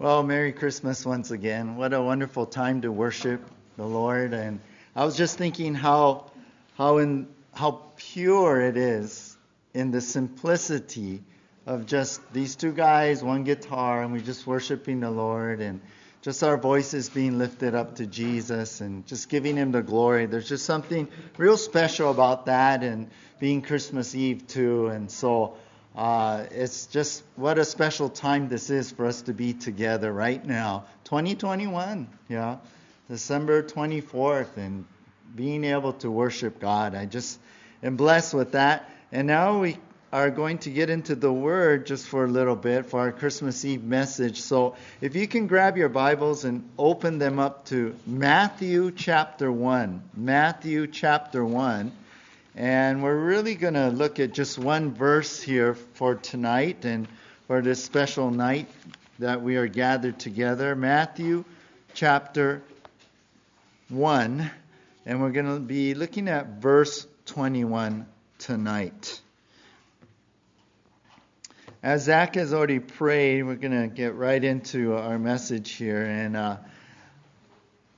Well, Merry Christmas once again. What a wonderful time to worship the Lord. And I was just thinking how how in how pure it is in the simplicity of just these two guys, one guitar, and we're just worshiping the Lord and just our voices being lifted up to Jesus and just giving him the glory. There's just something real special about that and being Christmas Eve too. And so uh, it's just what a special time this is for us to be together right now. 2021, yeah, December 24th, and being able to worship God. I just am blessed with that. And now we are going to get into the Word just for a little bit for our Christmas Eve message. So if you can grab your Bibles and open them up to Matthew chapter 1. Matthew chapter 1. And we're really going to look at just one verse here for tonight and for this special night that we are gathered together. Matthew chapter 1. And we're going to be looking at verse 21 tonight. As Zach has already prayed, we're going to get right into our message here. And uh,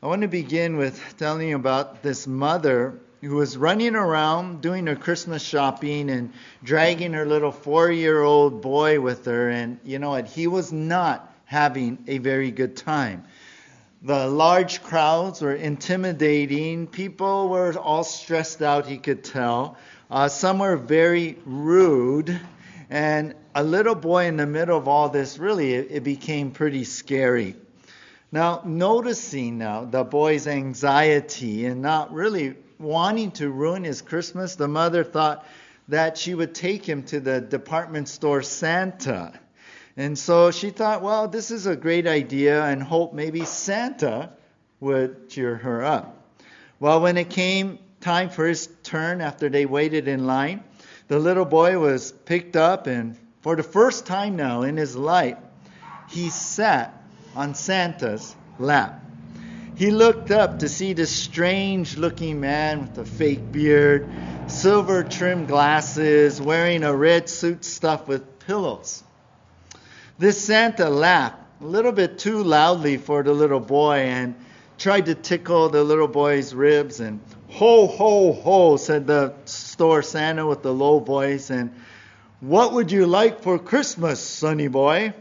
I want to begin with telling you about this mother who was running around doing her Christmas shopping and dragging her little four year old boy with her. And you know what? He was not having a very good time. The large crowds were intimidating. People were all stressed out, he could tell. Uh, some were very rude. And a little boy in the middle of all this, really, it, it became pretty scary. Now, noticing now the boy's anxiety and not really wanting to ruin his Christmas, the mother thought that she would take him to the department store Santa. And so she thought, well, this is a great idea and hope maybe Santa would cheer her up. Well, when it came time for his turn after they waited in line, the little boy was picked up and for the first time now in his life, he sat on Santa's lap. He looked up to see this strange looking man with a fake beard, silver trimmed glasses, wearing a red suit stuffed with pillows. This Santa laughed a little bit too loudly for the little boy and tried to tickle the little boy's ribs and ho ho ho said the store Santa with a low voice and what would you like for Christmas, sonny boy?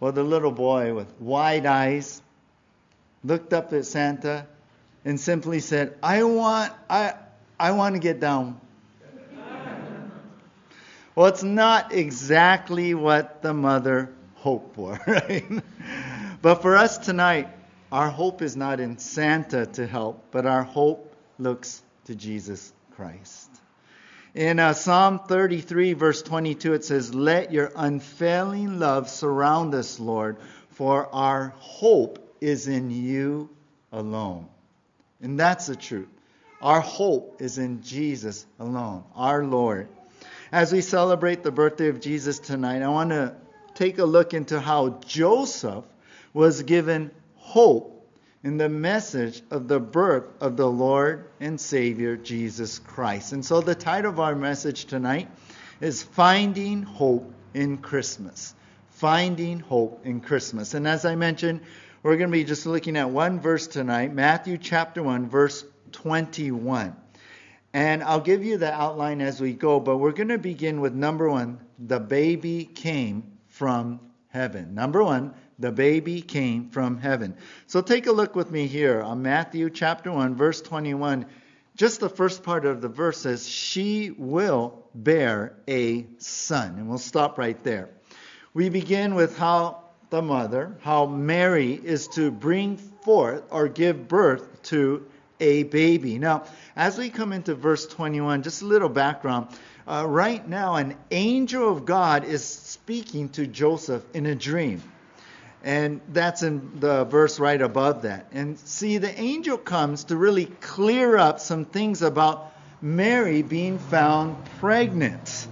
Well, the little boy with wide eyes looked up at Santa and simply said, I want, I, I want to get down. well, it's not exactly what the mother hoped for, right? but for us tonight, our hope is not in Santa to help, but our hope looks to Jesus Christ. In uh, Psalm 33, verse 22, it says, Let your unfailing love surround us, Lord, for our hope is in you alone. And that's the truth. Our hope is in Jesus alone, our Lord. As we celebrate the birthday of Jesus tonight, I want to take a look into how Joseph was given hope in the message of the birth of the Lord and Savior Jesus Christ. And so the title of our message tonight is Finding Hope in Christmas. Finding Hope in Christmas. And as I mentioned, we're going to be just looking at one verse tonight, Matthew chapter 1, verse 21. And I'll give you the outline as we go, but we're going to begin with number one the baby came from heaven. Number one, the baby came from heaven. So take a look with me here on Matthew chapter 1, verse 21. Just the first part of the verse says, She will bear a son. And we'll stop right there. We begin with how the mother, how Mary is to bring forth or give birth to a baby. Now, as we come into verse 21, just a little background. Uh, right now, an angel of God is speaking to Joseph in a dream. And that's in the verse right above that. And see, the angel comes to really clear up some things about Mary being found pregnant.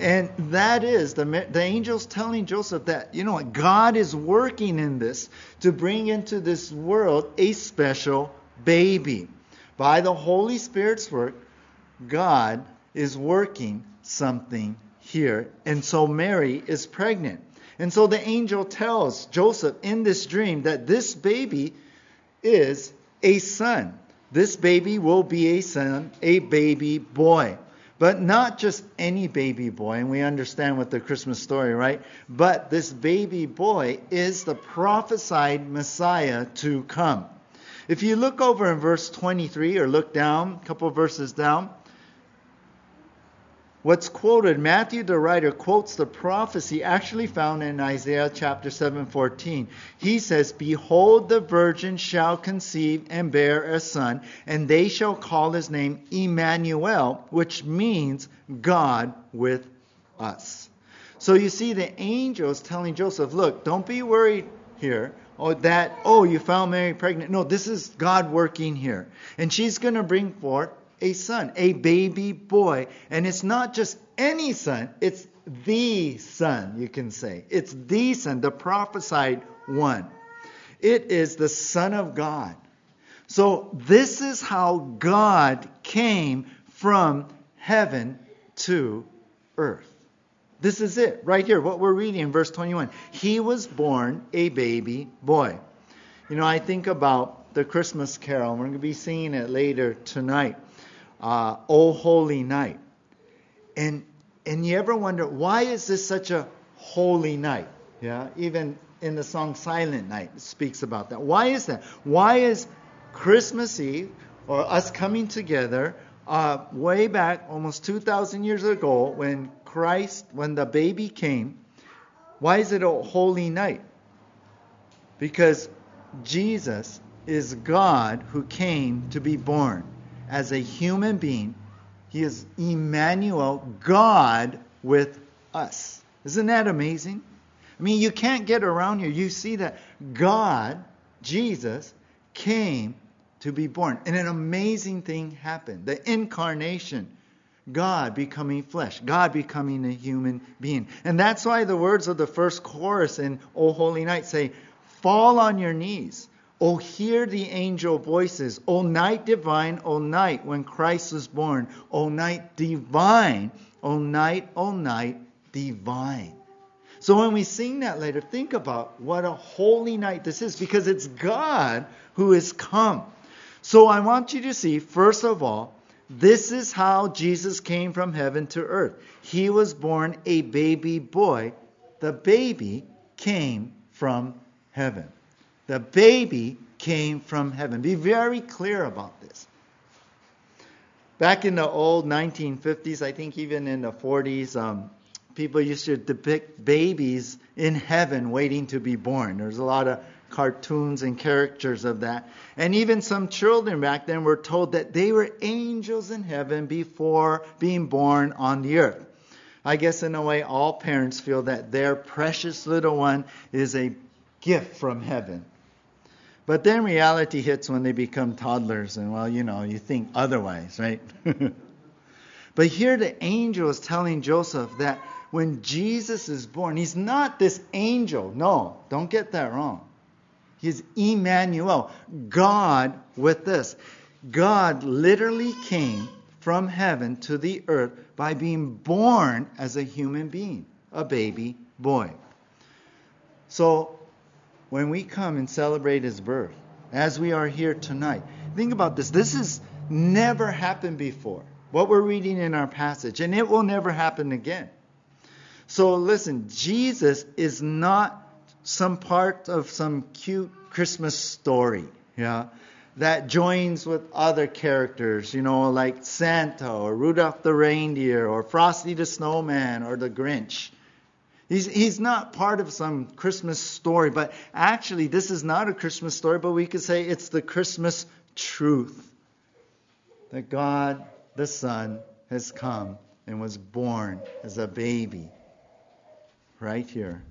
And that is the, the angels telling Joseph that, you know what, God is working in this to bring into this world a special baby. By the Holy Spirit's work, God is working something here. And so Mary is pregnant. And so the angel tells Joseph in this dream that this baby is a son. This baby will be a son, a baby boy. But not just any baby boy, and we understand with the Christmas story, right? But this baby boy is the prophesied Messiah to come. If you look over in verse 23 or look down, a couple verses down, what's quoted, Matthew the writer quotes the prophecy actually found in Isaiah chapter 7:14. He says, "Behold the virgin shall conceive and bear a son, and they shall call his name Emmanuel, which means God with us." So you see the angels telling Joseph, "Look, don't be worried here oh that oh you found Mary pregnant. No, this is God working here. And she's going to bring forth a son, a baby boy. And it's not just any son, it's the son, you can say. It's the son, the prophesied one. It is the son of God. So this is how God came from heaven to earth. This is it, right here, what we're reading in verse 21. He was born a baby boy. You know, I think about the Christmas carol, we're going to be singing it later tonight. Uh, o Holy Night. And, and you ever wonder, why is this such a holy night? Yeah, even in the song Silent Night, speaks about that. Why is that? Why is Christmas Eve, or us coming together, uh, way back almost 2,000 years ago when Christ, when the baby came, why is it a holy night? Because Jesus is God who came to be born as a human being. He is Emmanuel, God with us. Isn't that amazing? I mean, you can't get around here. You see that God, Jesus, came to be born. And an amazing thing happened the incarnation God becoming flesh, God becoming a human being. And that's why the words of the first chorus in O Holy Night say, Fall on your knees. O hear the angel voices. O night divine, O night when Christ was born. O night divine. O night, O night divine. So when we sing that later, think about what a holy night this is because it's God who has come. So I want you to see, first of all, this is how Jesus came from heaven to earth. He was born a baby boy. The baby came from heaven. The baby came from heaven. Be very clear about this. Back in the old 1950s, I think even in the 40s, um, people used to depict babies in heaven waiting to be born. There's a lot of cartoons and characters of that. And even some children back then were told that they were angels in heaven before being born on the earth. I guess in a way, all parents feel that their precious little one is a gift from heaven. But then reality hits when they become toddlers, and well, you know, you think otherwise, right? but here the angel is telling Joseph that when Jesus is born, he's not this angel. No, don't get that wrong. He's Emmanuel, God with us. God literally came from heaven to the earth by being born as a human being, a baby boy. So, when we come and celebrate his birth, as we are here tonight, think about this. This has never happened before, what we're reading in our passage, and it will never happen again. So, listen, Jesus is not some part of some cute Christmas story, yeah, that joins with other characters, you know, like Santa or Rudolph the reindeer or Frosty the snowman or the Grinch. He's, he's not part of some Christmas story, but actually, this is not a Christmas story, but we could say it's the Christmas truth that God the Son has come and was born as a baby right here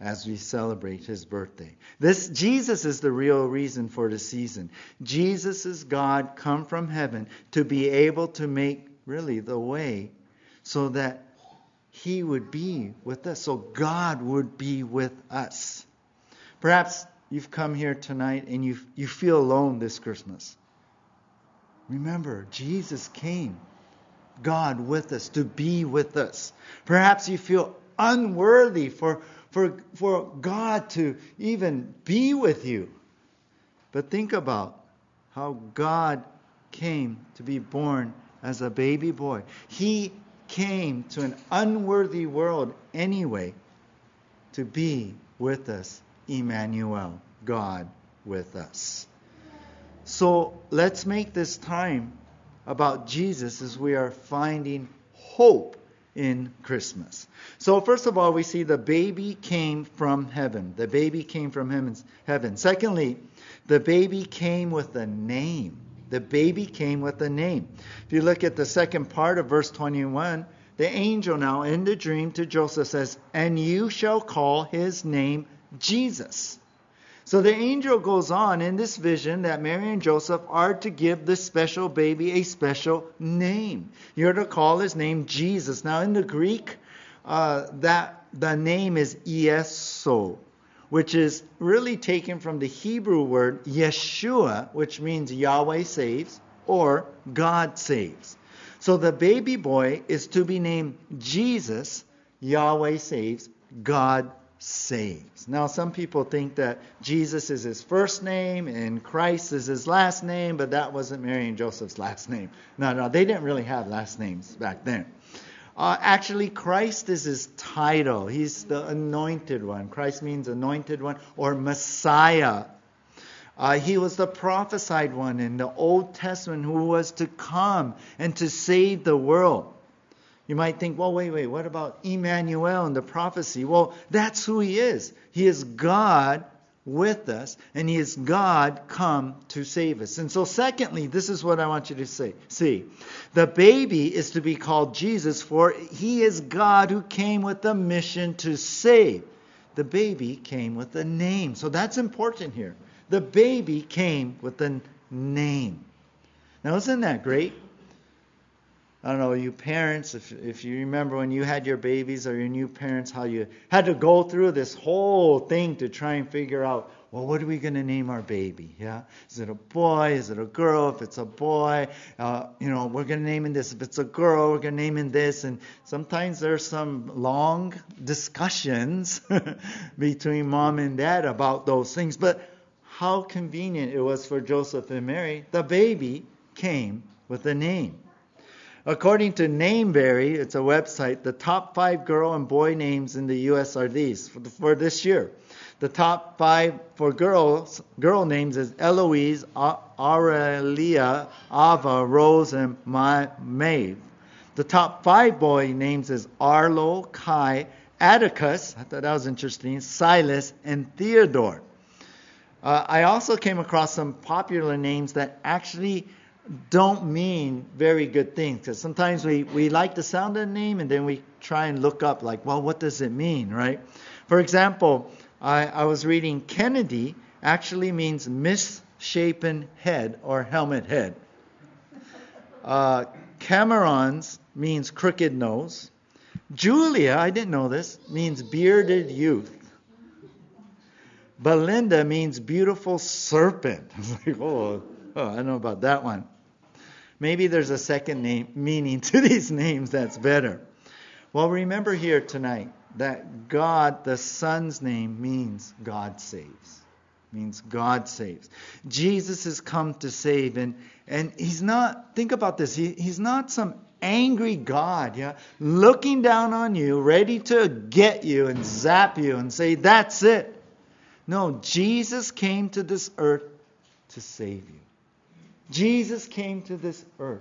as we celebrate his birthday. This Jesus is the real reason for the season. Jesus is God come from heaven to be able to make really the way so that he would be with us. So God would be with us. Perhaps you've come here tonight and you you feel alone this Christmas. Remember, Jesus came God with us to be with us. Perhaps you feel unworthy for for, for God to even be with you. But think about how God came to be born as a baby boy. He came to an unworthy world anyway to be with us, Emmanuel, God with us. So let's make this time about Jesus as we are finding hope in Christmas. So, first of all, we see the baby came from heaven. The baby came from heaven. Secondly, the baby came with a name. The baby came with a name. If you look at the second part of verse 21, the angel now in the dream to Joseph says, And you shall call his name Jesus. So the angel goes on in this vision that Mary and Joseph are to give this special baby a special name. You're to call his name Jesus. Now in the Greek, uh, that the name is Ieso, which is really taken from the Hebrew word Yeshua, which means Yahweh saves or God saves. So the baby boy is to be named Jesus, Yahweh saves, God saves. Now, some people think that Jesus is his first name and Christ is his last name, but that wasn't Mary and Joseph's last name. No, no, they didn't really have last names back then. Uh, actually, Christ is his title. He's the anointed one. Christ means anointed one or Messiah. Uh, he was the prophesied one in the Old Testament who was to come and to save the world. You might think, well, wait, wait, what about Emmanuel and the prophecy? Well, that's who he is. He is God with us, and he is God come to save us. And so, secondly, this is what I want you to say. See, the baby is to be called Jesus, for he is God who came with a mission to save. The baby came with a name. So that's important here. The baby came with a name. Now, isn't that great? I don't know, you parents, if, if you remember when you had your babies or your new parents, how you had to go through this whole thing to try and figure out, well, what are we going to name our baby? Yeah, is it a boy? Is it a girl? If it's a boy, uh, you know, we're going to name him this. If it's a girl, we're going to name him this. And sometimes there's some long discussions between mom and dad about those things. But how convenient it was for Joseph and Mary. The baby came with a name. According to Nameberry, it's a website, the top five girl and boy names in the U.S. are these for, the, for this year. The top five for girls, girl names is Eloise, Aurelia, Ava, Rose, and Maeve. The top five boy names is Arlo, Kai, Atticus, I thought that was interesting, Silas, and Theodore. Uh, I also came across some popular names that actually don't mean very good things because sometimes we, we like the sound of the name and then we try and look up like well what does it mean right? For example i, I was reading kennedy actually means misshapen head or helmet head. Uh, cameron's means crooked nose. Julia i didn't know this means bearded youth. Belinda means beautiful serpent. I was like oh, oh i don't know about that one Maybe there's a second name meaning to these names that's better. Well, remember here tonight that God, the Son's name, means God saves. Means God saves. Jesus has come to save, and and he's not. Think about this. He, he's not some angry God, yeah, looking down on you, ready to get you and zap you and say, "That's it." No, Jesus came to this earth to save you. Jesus came to this earth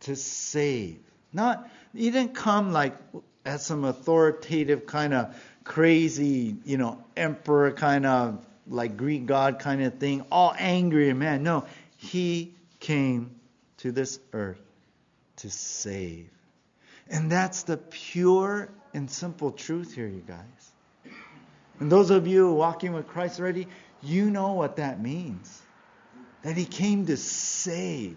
to save. Not he didn't come like as some authoritative kind of crazy, you know, emperor kind of like Greek god kind of thing, all angry and man. No, he came to this earth to save. And that's the pure and simple truth here, you guys. And those of you walking with Christ already, you know what that means that he came to save.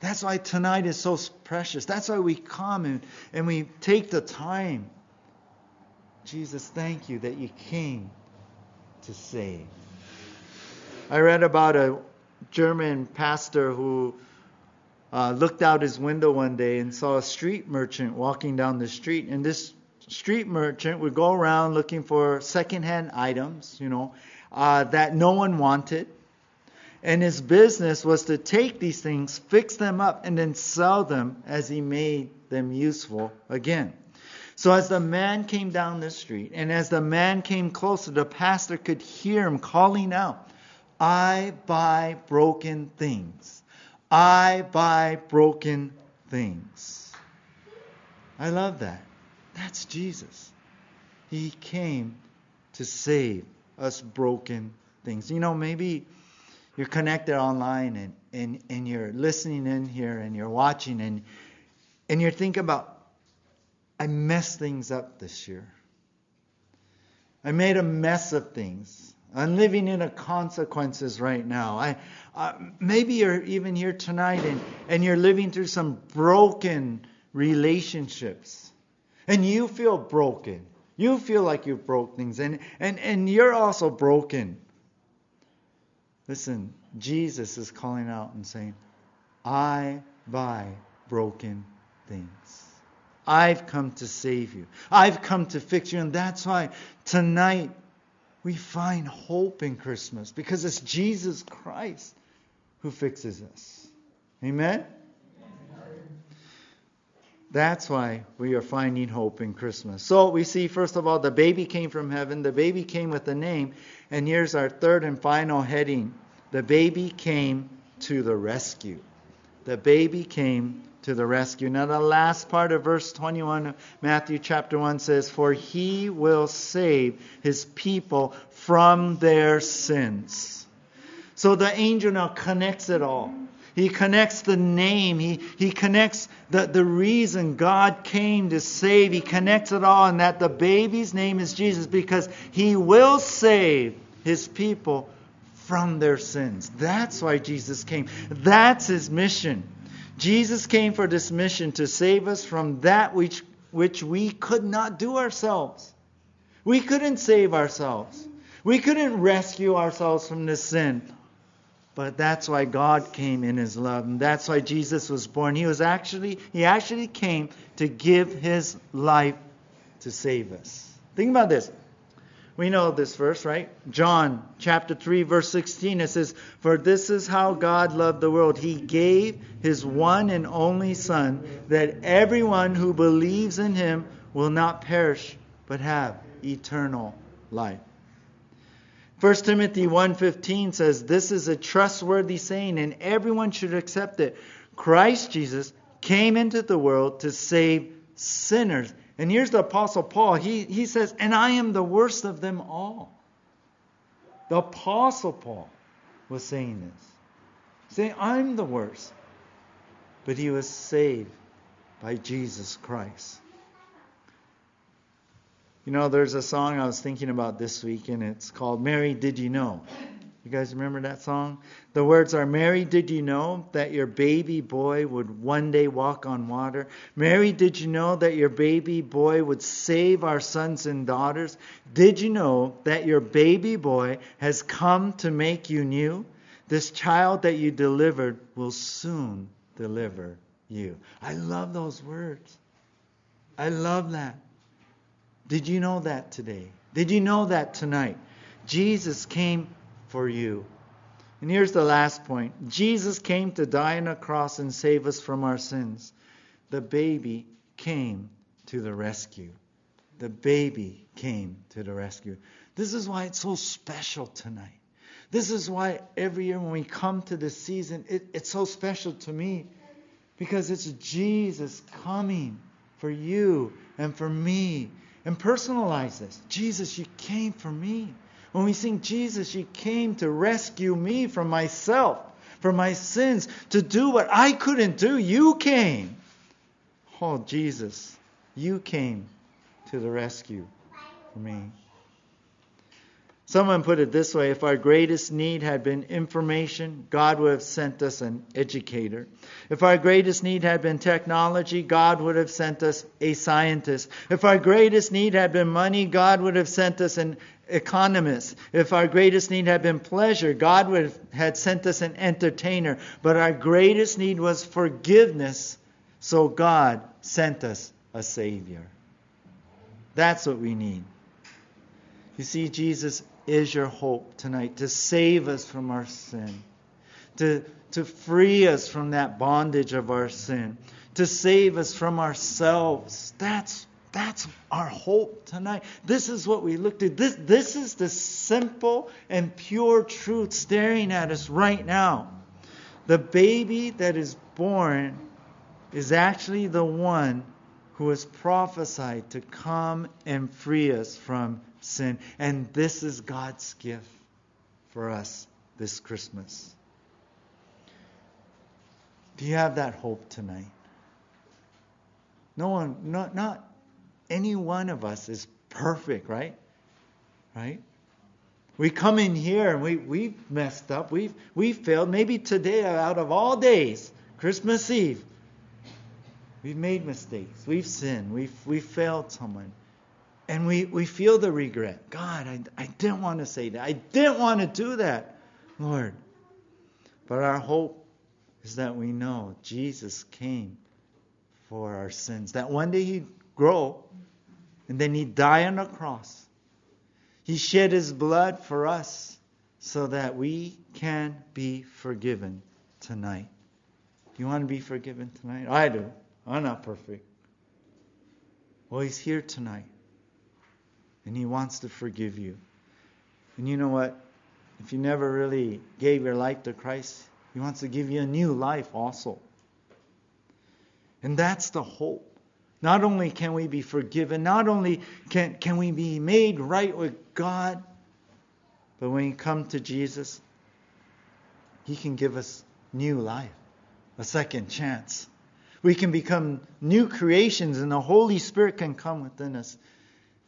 That's why tonight is so precious. That's why we come and, and we take the time. Jesus, thank you that you came to save. I read about a German pastor who uh, looked out his window one day and saw a street merchant walking down the street, and this street merchant would go around looking for secondhand items, you know, uh, that no one wanted. And his business was to take these things, fix them up, and then sell them as he made them useful again. So as the man came down the street, and as the man came closer, the pastor could hear him calling out, I buy broken things. I buy broken things. I love that. That's Jesus. He came to save us broken things. You know, maybe you're connected online and, and, and you're listening in here and you're watching and, and you're thinking about, I messed things up this year. I made a mess of things. I'm living in the consequences right now. I, uh, maybe you're even here tonight and, and you're living through some broken relationships. And you feel broken. You feel like you've broke things. And, and, and you're also broken. Listen, Jesus is calling out and saying, I buy broken things. I've come to save you. I've come to fix you. And that's why tonight we find hope in Christmas because it's Jesus Christ who fixes us. Amen? That's why we are finding hope in Christmas. So we see, first of all, the baby came from heaven. The baby came with a name. And here's our third and final heading the baby came to the rescue. The baby came to the rescue. Now, the last part of verse 21 of Matthew chapter 1 says, For he will save his people from their sins. So the angel now connects it all. He connects the name. He, he connects the, the reason God came to save. He connects it all, and that the baby's name is Jesus because he will save his people from their sins. That's why Jesus came. That's his mission. Jesus came for this mission to save us from that which, which we could not do ourselves. We couldn't save ourselves. We couldn't rescue ourselves from this sin. But that's why God came in his love. And that's why Jesus was born. He was actually he actually came to give his life to save us. Think about this. We know this verse, right? John chapter 3 verse 16 it says, "For this is how God loved the world. He gave his one and only son that everyone who believes in him will not perish but have eternal life." 1 Timothy 1:15 says, "This is a trustworthy saying and everyone should accept it. Christ Jesus came into the world to save sinners." And here's the Apostle Paul. He, he says, And I am the worst of them all. The Apostle Paul was saying this. Saying, I'm the worst. But he was saved by Jesus Christ. You know, there's a song I was thinking about this week, and it's called Mary Did You Know? You guys remember that song? The words are Mary, did you know that your baby boy would one day walk on water? Mary, did you know that your baby boy would save our sons and daughters? Did you know that your baby boy has come to make you new? This child that you delivered will soon deliver you. I love those words. I love that. Did you know that today? Did you know that tonight? Jesus came for you. And here's the last point Jesus came to die on a cross and save us from our sins. The baby came to the rescue. The baby came to the rescue. This is why it's so special tonight. This is why every year when we come to this season, it, it's so special to me because it's Jesus coming for you and for me. And personalize this. Jesus, you came for me. When we sing, Jesus, you came to rescue me from myself, from my sins, to do what I couldn't do. You came. Oh, Jesus, you came to the rescue for me. Someone put it this way if our greatest need had been information, God would have sent us an educator. If our greatest need had been technology, God would have sent us a scientist. If our greatest need had been money, God would have sent us an economist. If our greatest need had been pleasure, God would have had sent us an entertainer. But our greatest need was forgiveness, so God sent us a Savior. That's what we need. You see, Jesus is your hope tonight to save us from our sin, to, to free us from that bondage of our sin, to save us from ourselves. That's that's our hope tonight. This is what we look to. This, this is the simple and pure truth staring at us right now. The baby that is born is actually the one who is prophesied to come and free us from sin. And this is God's gift for us this Christmas. Do you have that hope tonight? No one, not, not any one of us is perfect, right? Right? We come in here and we, we've messed up. We've, we've failed. Maybe today, out of all days, Christmas Eve, we've made mistakes. We've sinned. We've, we've failed someone. And we, we feel the regret. God, I, I didn't want to say that. I didn't want to do that, Lord. But our hope is that we know Jesus came for our sins. That one day He'd grow and then He'd die on the cross. He shed His blood for us so that we can be forgiven tonight. You want to be forgiven tonight? I do. I'm not perfect. Well, He's here tonight. And He wants to forgive you. And you know what? If you never really gave your life to Christ, He wants to give you a new life also. And that's the hope. Not only can we be forgiven, not only can, can we be made right with God, but when we come to Jesus, He can give us new life, a second chance. We can become new creations, and the Holy Spirit can come within us,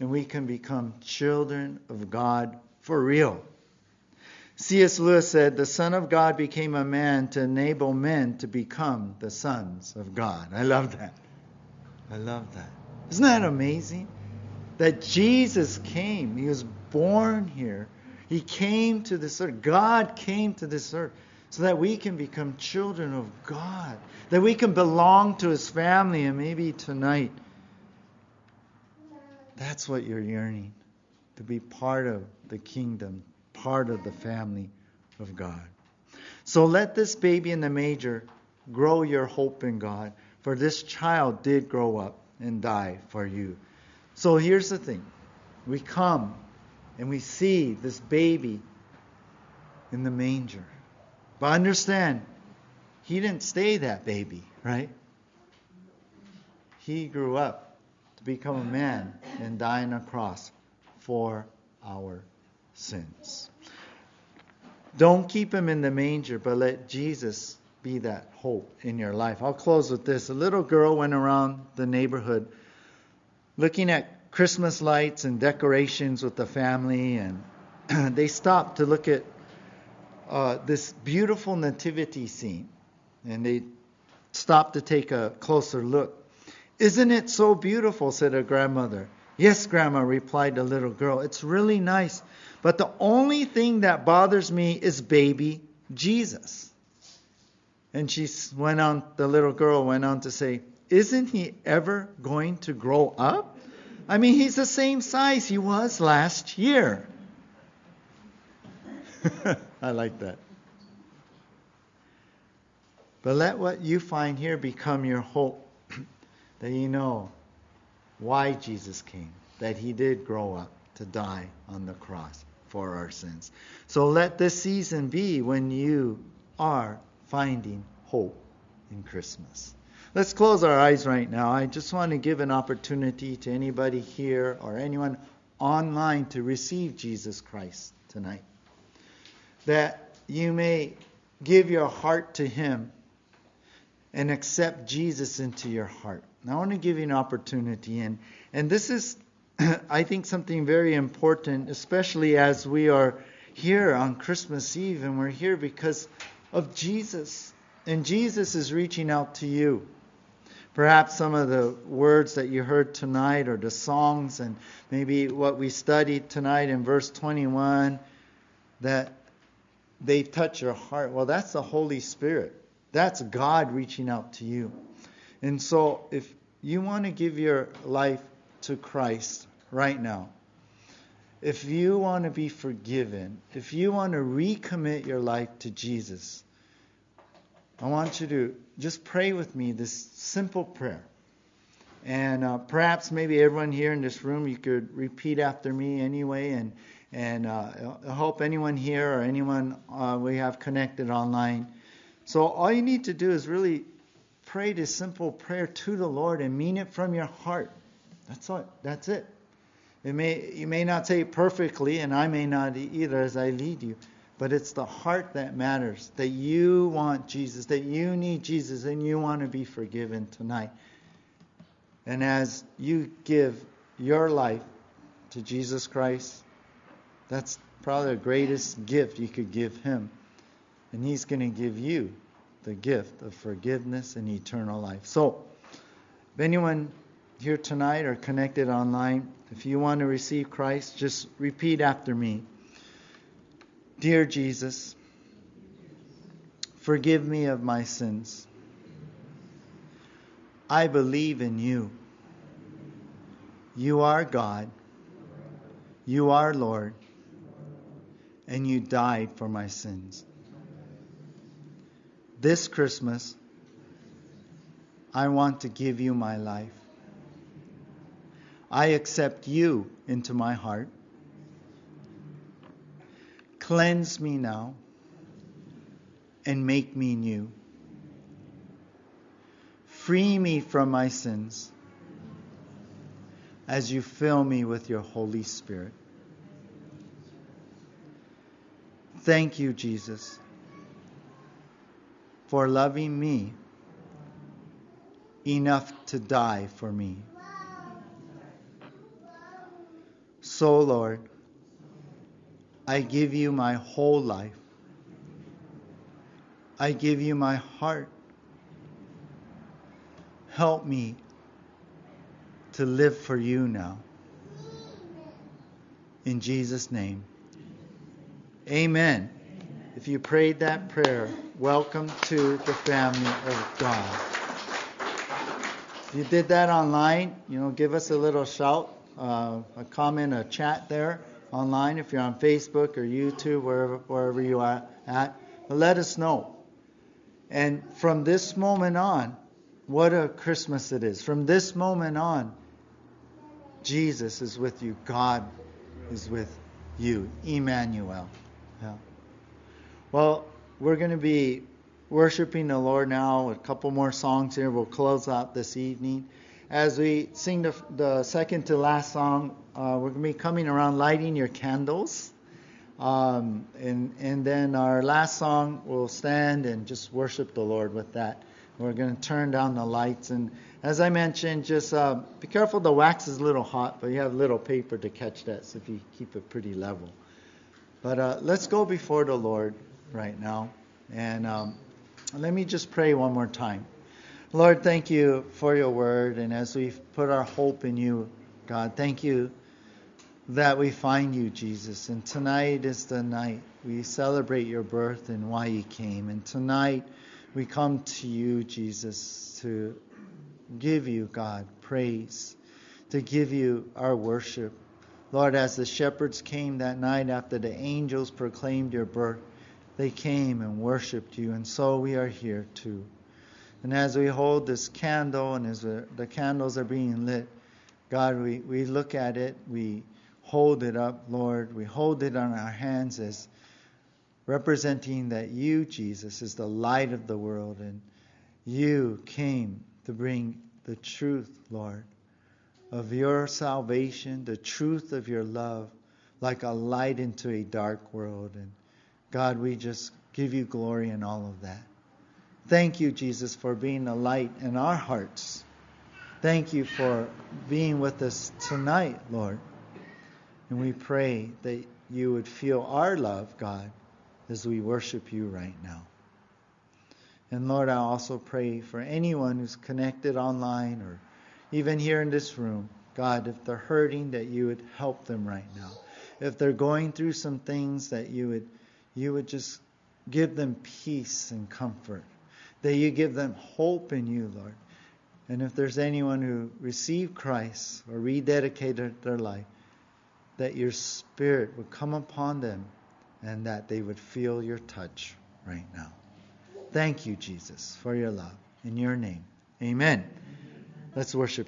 and we can become children of God for real. C.S. Lewis said, The Son of God became a man to enable men to become the sons of God. I love that. I love that. Isn't that amazing? That Jesus came. He was born here. He came to this earth. God came to this earth so that we can become children of God, that we can belong to His family. And maybe tonight, that's what you're yearning to be part of the kingdom, part of the family of God. So let this baby in the manger grow your hope in God, for this child did grow up and die for you. So here's the thing we come and we see this baby in the manger. But understand, he didn't stay that baby, right? He grew up become a man and die on a cross for our sins. Don't keep him in the manger, but let Jesus be that hope in your life. I'll close with this. A little girl went around the neighborhood looking at Christmas lights and decorations with the family, and they stopped to look at uh, this beautiful nativity scene. And they stopped to take a closer look. Isn't it so beautiful? said her grandmother. Yes, Grandma, replied the little girl. It's really nice. But the only thing that bothers me is baby Jesus. And she went on, the little girl went on to say, Isn't he ever going to grow up? I mean, he's the same size he was last year. I like that. But let what you find here become your hope that you know why Jesus came, that he did grow up to die on the cross for our sins. So let this season be when you are finding hope in Christmas. Let's close our eyes right now. I just want to give an opportunity to anybody here or anyone online to receive Jesus Christ tonight. That you may give your heart to Him and accept Jesus into your heart. I want to give you an opportunity, and, and this is, I think, something very important, especially as we are here on Christmas Eve, and we're here because of Jesus. And Jesus is reaching out to you. Perhaps some of the words that you heard tonight, or the songs, and maybe what we studied tonight in verse 21, that they touch your heart. Well, that's the Holy Spirit. That's God reaching out to you. And so, if you want to give your life to Christ, right now, if you want to be forgiven, if you want to recommit your life to Jesus, I want you to just pray with me this simple prayer. And uh, perhaps maybe everyone here in this room, you could repeat after me anyway, and and uh, I hope anyone here or anyone uh, we have connected online. So all you need to do is really pray this simple prayer to the Lord and mean it from your heart. That's all. That's it. It may you may not say it perfectly, and I may not either as I lead you, but it's the heart that matters. That you want Jesus, that you need Jesus, and you want to be forgiven tonight. And as you give your life to Jesus Christ, that's probably the greatest gift you could give Him. And He's going to give you the gift of forgiveness and eternal life. So, if anyone here tonight or connected online, if you want to receive Christ, just repeat after me Dear Jesus, forgive me of my sins. I believe in you. You are God. You are Lord. And you died for my sins. This Christmas, I want to give you my life. I accept you into my heart. Cleanse me now and make me new. Free me from my sins as you fill me with your Holy Spirit. Thank you, Jesus, for loving me enough to die for me. So, Lord, I give you my whole life. I give you my heart. Help me to live for you now. In Jesus' name. Amen. If you prayed that prayer, welcome to the family of God. If you did that online, you know, give us a little shout, uh, a comment, a chat there online. If you're on Facebook or YouTube, wherever, wherever you are at, let us know. And from this moment on, what a Christmas it is. From this moment on, Jesus is with you. God is with you. Emmanuel. Yeah. Well, we're going to be worshiping the Lord now. A couple more songs here. We'll close out this evening. As we sing the, the second to last song, uh, we're going to be coming around lighting your candles. Um, and, and then our last song, we'll stand and just worship the Lord with that. We're going to turn down the lights. And as I mentioned, just uh, be careful the wax is a little hot, but you have little paper to catch that, so if you keep it pretty level. But uh, let's go before the Lord right now. And um, let me just pray one more time. Lord, thank you for your word. And as we put our hope in you, God, thank you that we find you, Jesus. And tonight is the night we celebrate your birth and why you came. And tonight, we come to you, Jesus, to give you, God, praise, to give you our worship. Lord, as the shepherds came that night after the angels proclaimed your birth, they came and worshiped you, and so we are here too. And as we hold this candle and as the candles are being lit, God, we, we look at it, we hold it up, Lord, we hold it on our hands as representing that you, Jesus, is the light of the world and you came to bring the truth, Lord, of your salvation, the truth of your love, like a light into a dark world. And God, we just give you glory in all of that. Thank you, Jesus, for being a light in our hearts. Thank you for being with us tonight, Lord. And we pray that you would feel our love, God as we worship you right now. And Lord, I also pray for anyone who's connected online or even here in this room. God, if they're hurting, that you would help them right now. If they're going through some things, that you would you would just give them peace and comfort. That you give them hope in you, Lord. And if there's anyone who received Christ or rededicated their life, that your Spirit would come upon them and that they would feel your touch right now. Thank you, Jesus, for your love. In your name, amen. Let's worship.